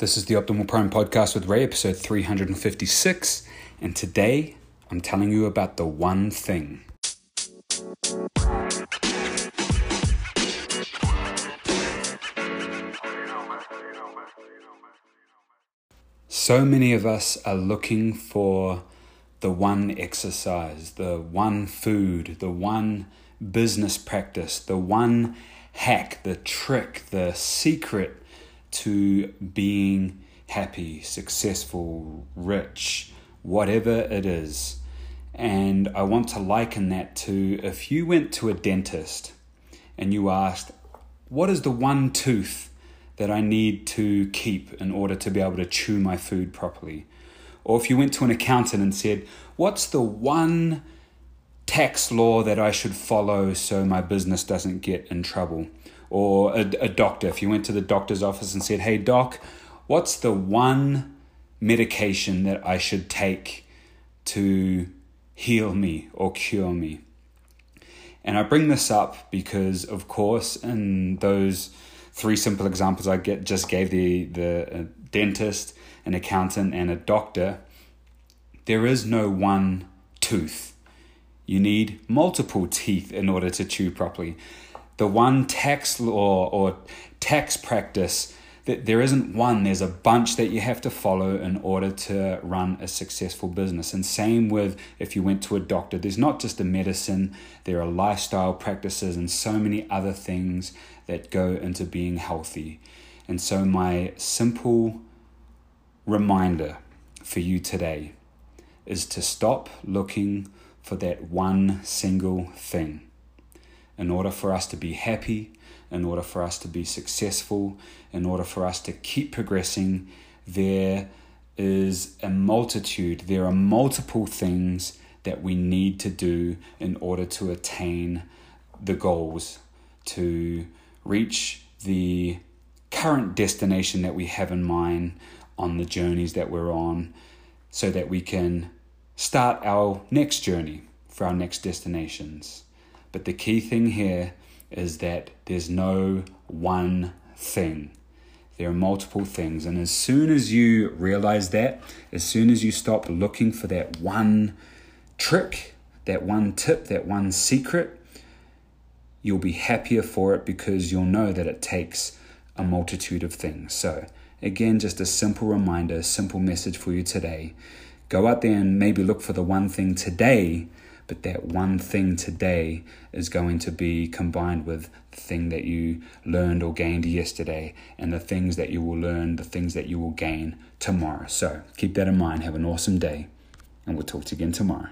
This is the Optimal Prime podcast with Ray, episode 356. And today I'm telling you about the one thing. So many of us are looking for the one exercise, the one food, the one business practice, the one hack, the trick, the secret to being happy, successful, rich, whatever it is. And I want to liken that to if you went to a dentist and you asked, What is the one tooth that I need to keep in order to be able to chew my food properly? Or if you went to an accountant and said, What's the one tax law that I should follow so my business doesn't get in trouble? Or a, a doctor, if you went to the doctor's office and said, Hey, doc, what's the one medication that I should take to heal me or cure me? And I bring this up because, of course, in those three simple examples I get just gave the the uh, dentist, an accountant, and a doctor, there is no one tooth. You need multiple teeth in order to chew properly the one tax law or tax practice that there isn't one. There's a bunch that you have to follow in order to run a successful business. And same with if you went to a doctor. There's not just a medicine. There are lifestyle practices and so many other things that go into being healthy. And so my simple reminder for you today is to stop looking for that one single thing in order for us to be happy, in order for us to be successful, in order for us to keep progressing, there is a multitude, there are multiple things that we need to do in order to attain the goals, to reach the current destination that we have in mind on the journeys that we're on, so that we can start our next journey for our next destinations. But the key thing here is that there's no one thing. There are multiple things. And as soon as you realize that, as soon as you stop looking for that one trick, that one tip, that one secret, you'll be happier for it because you'll know that it takes a multitude of things. So, again, just a simple reminder, simple message for you today. Go out there and maybe look for the one thing today but that one thing today is going to be combined with the thing that you learned or gained yesterday and the things that you will learn, the things that you will gain tomorrow. So keep that in mind. Have an awesome day, and we'll talk to you again tomorrow.